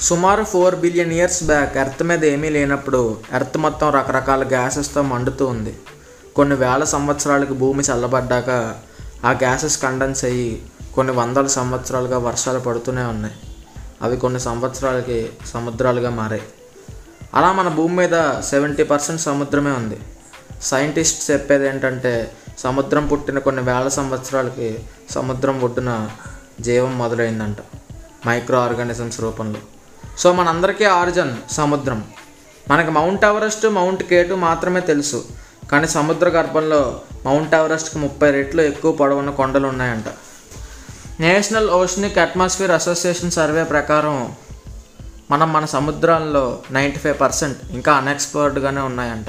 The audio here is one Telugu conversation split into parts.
సుమారు four billion years back earth మీద ఏమీ లేనప్పుడు ఎర్త్ మొత్తం రకరకాల గ్యాసెస్తో మండుతూ ఉంది. కొన్ని వేల సంవత్సరాలకి భూమి చల్లబడ్డాక ఆ గ్యాసెస్ కండెన్స్ అయ్యి కొన్ని వందల సంవత్సరాలుగా వర్షాలు పడుతూనే ఉన్నాయి. అవి కొన్ని సంవత్సరాలకి సముద్రాలుగా మారాయి. అలా మన భూమి మీద సెవెంటీ పర్సెంట్ సముద్రమే ఉంది. సైంటిస్ట్ చెప్పేది ఏంటంటే సముద్రం పుట్టిన కొన్ని వేల సంవత్సరాలకి సముద్రం ఒడ్డున జీవం మొదలైందంట. మైక్రో ఆర్గానిజమ్స్ రూపంలో. సో మనందరికీ ఆరిజన్ సముద్రం. మనకి మౌంట్ ఎవరెస్ట్ మౌంట్ కేటు మాత్రమే తెలుసు. కానీ సముద్ర గర్భంలో మౌంట్ ఎవరెస్ట్కి ముప్పై రెట్లు ఎక్కువ పొడవున్న కొండలు ఉన్నాయంట. National oceanic atmosphere association survey ప్రకారం మనం మన సముద్రాల్లో నైంటీ ఫైవ్ పర్సెంట్ ఇంకా అన్ఎక్స్ప్లోర్డ్గానే ఉన్నాయంట.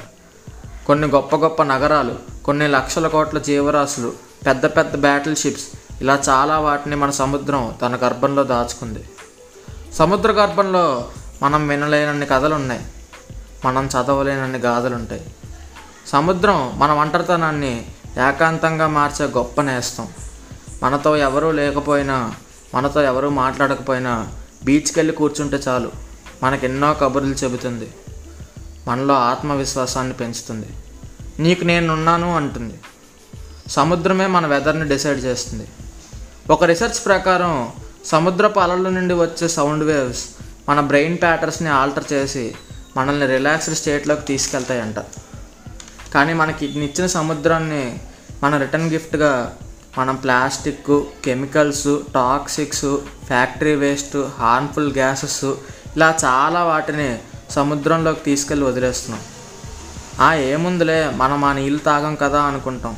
కొన్ని గొప్ప గొప్ప నగరాలు కొన్ని లక్షల కోట్ల జీవరాశులు పెద్ద పెద్ద బ్యాటిల్ షిప్స్ ఇలా చాలా వాటిని మన సముద్రం తన గర్భంలో దాచుకుంది. సముద్ర గర్భంలో మనం వినలేనన్ని కథలు ఉన్నాయి మనం చదవలేనన్ని గాథలు ఉంటాయి సముద్రం మన ఒంటరితనాన్ని ఏకాంతంగా మార్చే గొప్ప నేస్తం. మనతో ఎవరూ లేకపోయినా మనతో ఎవరూ మాట్లాడకపోయినా బీచ్కి వెళ్ళి కూర్చుంటే చాలు. మనకెన్నో ఎన్నో కబుర్లు చెబుతుంది. మనలో ఆత్మవిశ్వాసాన్ని పెంచుతుంది. నీకు నేనున్నాను అంటుంది. సముద్రమే మన వెదర్ని డిసైడ్ చేస్తుంది. ఒక రీసెర్చ్ ప్రకారం సముద్రపు అలల నుండి వచ్చే సౌండ్ వేవ్స్ మన బ్రెయిన్ ప్యాటర్న్స్ని ఆల్టర్ చేసి మనల్ని రిలాక్స్డ్ స్టేట్లోకి తీసుకెళ్తాయంట. కానీ మనకి ఇచ్చిన సముద్రాన్ని మన రిటర్న్ గిఫ్ట్గా మనం plastic chemicals toxics factory waste harmful gases ఇలా చాలా వాటిని సముద్రంలోకి తీసుకెళ్ళి వదిలేస్తున్నాం. ఆ ఏముందిలే మనం ఆ నీళ్ళు తాగం కదా అనుకుంటాం.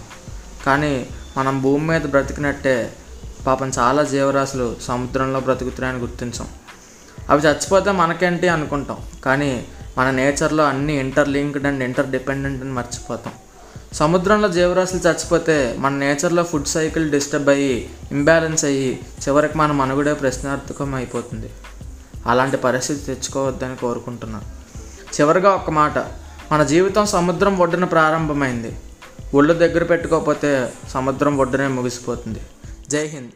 కానీ మనం భూమి మీద బ్రతికినట్టే పాపం చాలా జీవరాశులు సముద్రంలో బ్రతుకుతున్నాయని గుర్తించాం. అవి చచ్చిపోతే మనకేంటి అనుకుంటాం. కానీ మన నేచర్లో అన్నీ ఇంటర్లింక్డ్ అండ్ ఇంటర్ డిపెండెంట్ అని మర్చిపోతాం. సముద్రంలో జీవరాశులు చచ్చిపోతే మన నేచర్లో ఫుడ్ సైకిల్ డిస్టర్బ్ అయ్యి ఇంబ్యాలెన్స్ అయ్యి చివరికి మన మనుగడే ప్రశ్నార్థకం అయిపోతుంది. అలాంటి పరిస్థితి తెచ్చుకోవద్దని కోరుకుంటున్నాను. చివరిగా ఒక మాట. మన జీవితం సముద్రం ఒడ్డున ప్రారంభమైంది. ఒళ్ళు దగ్గర పెట్టుకోకపోతే సముద్రం ఒడ్డునే ముగిసిపోతుంది. జై హింద్.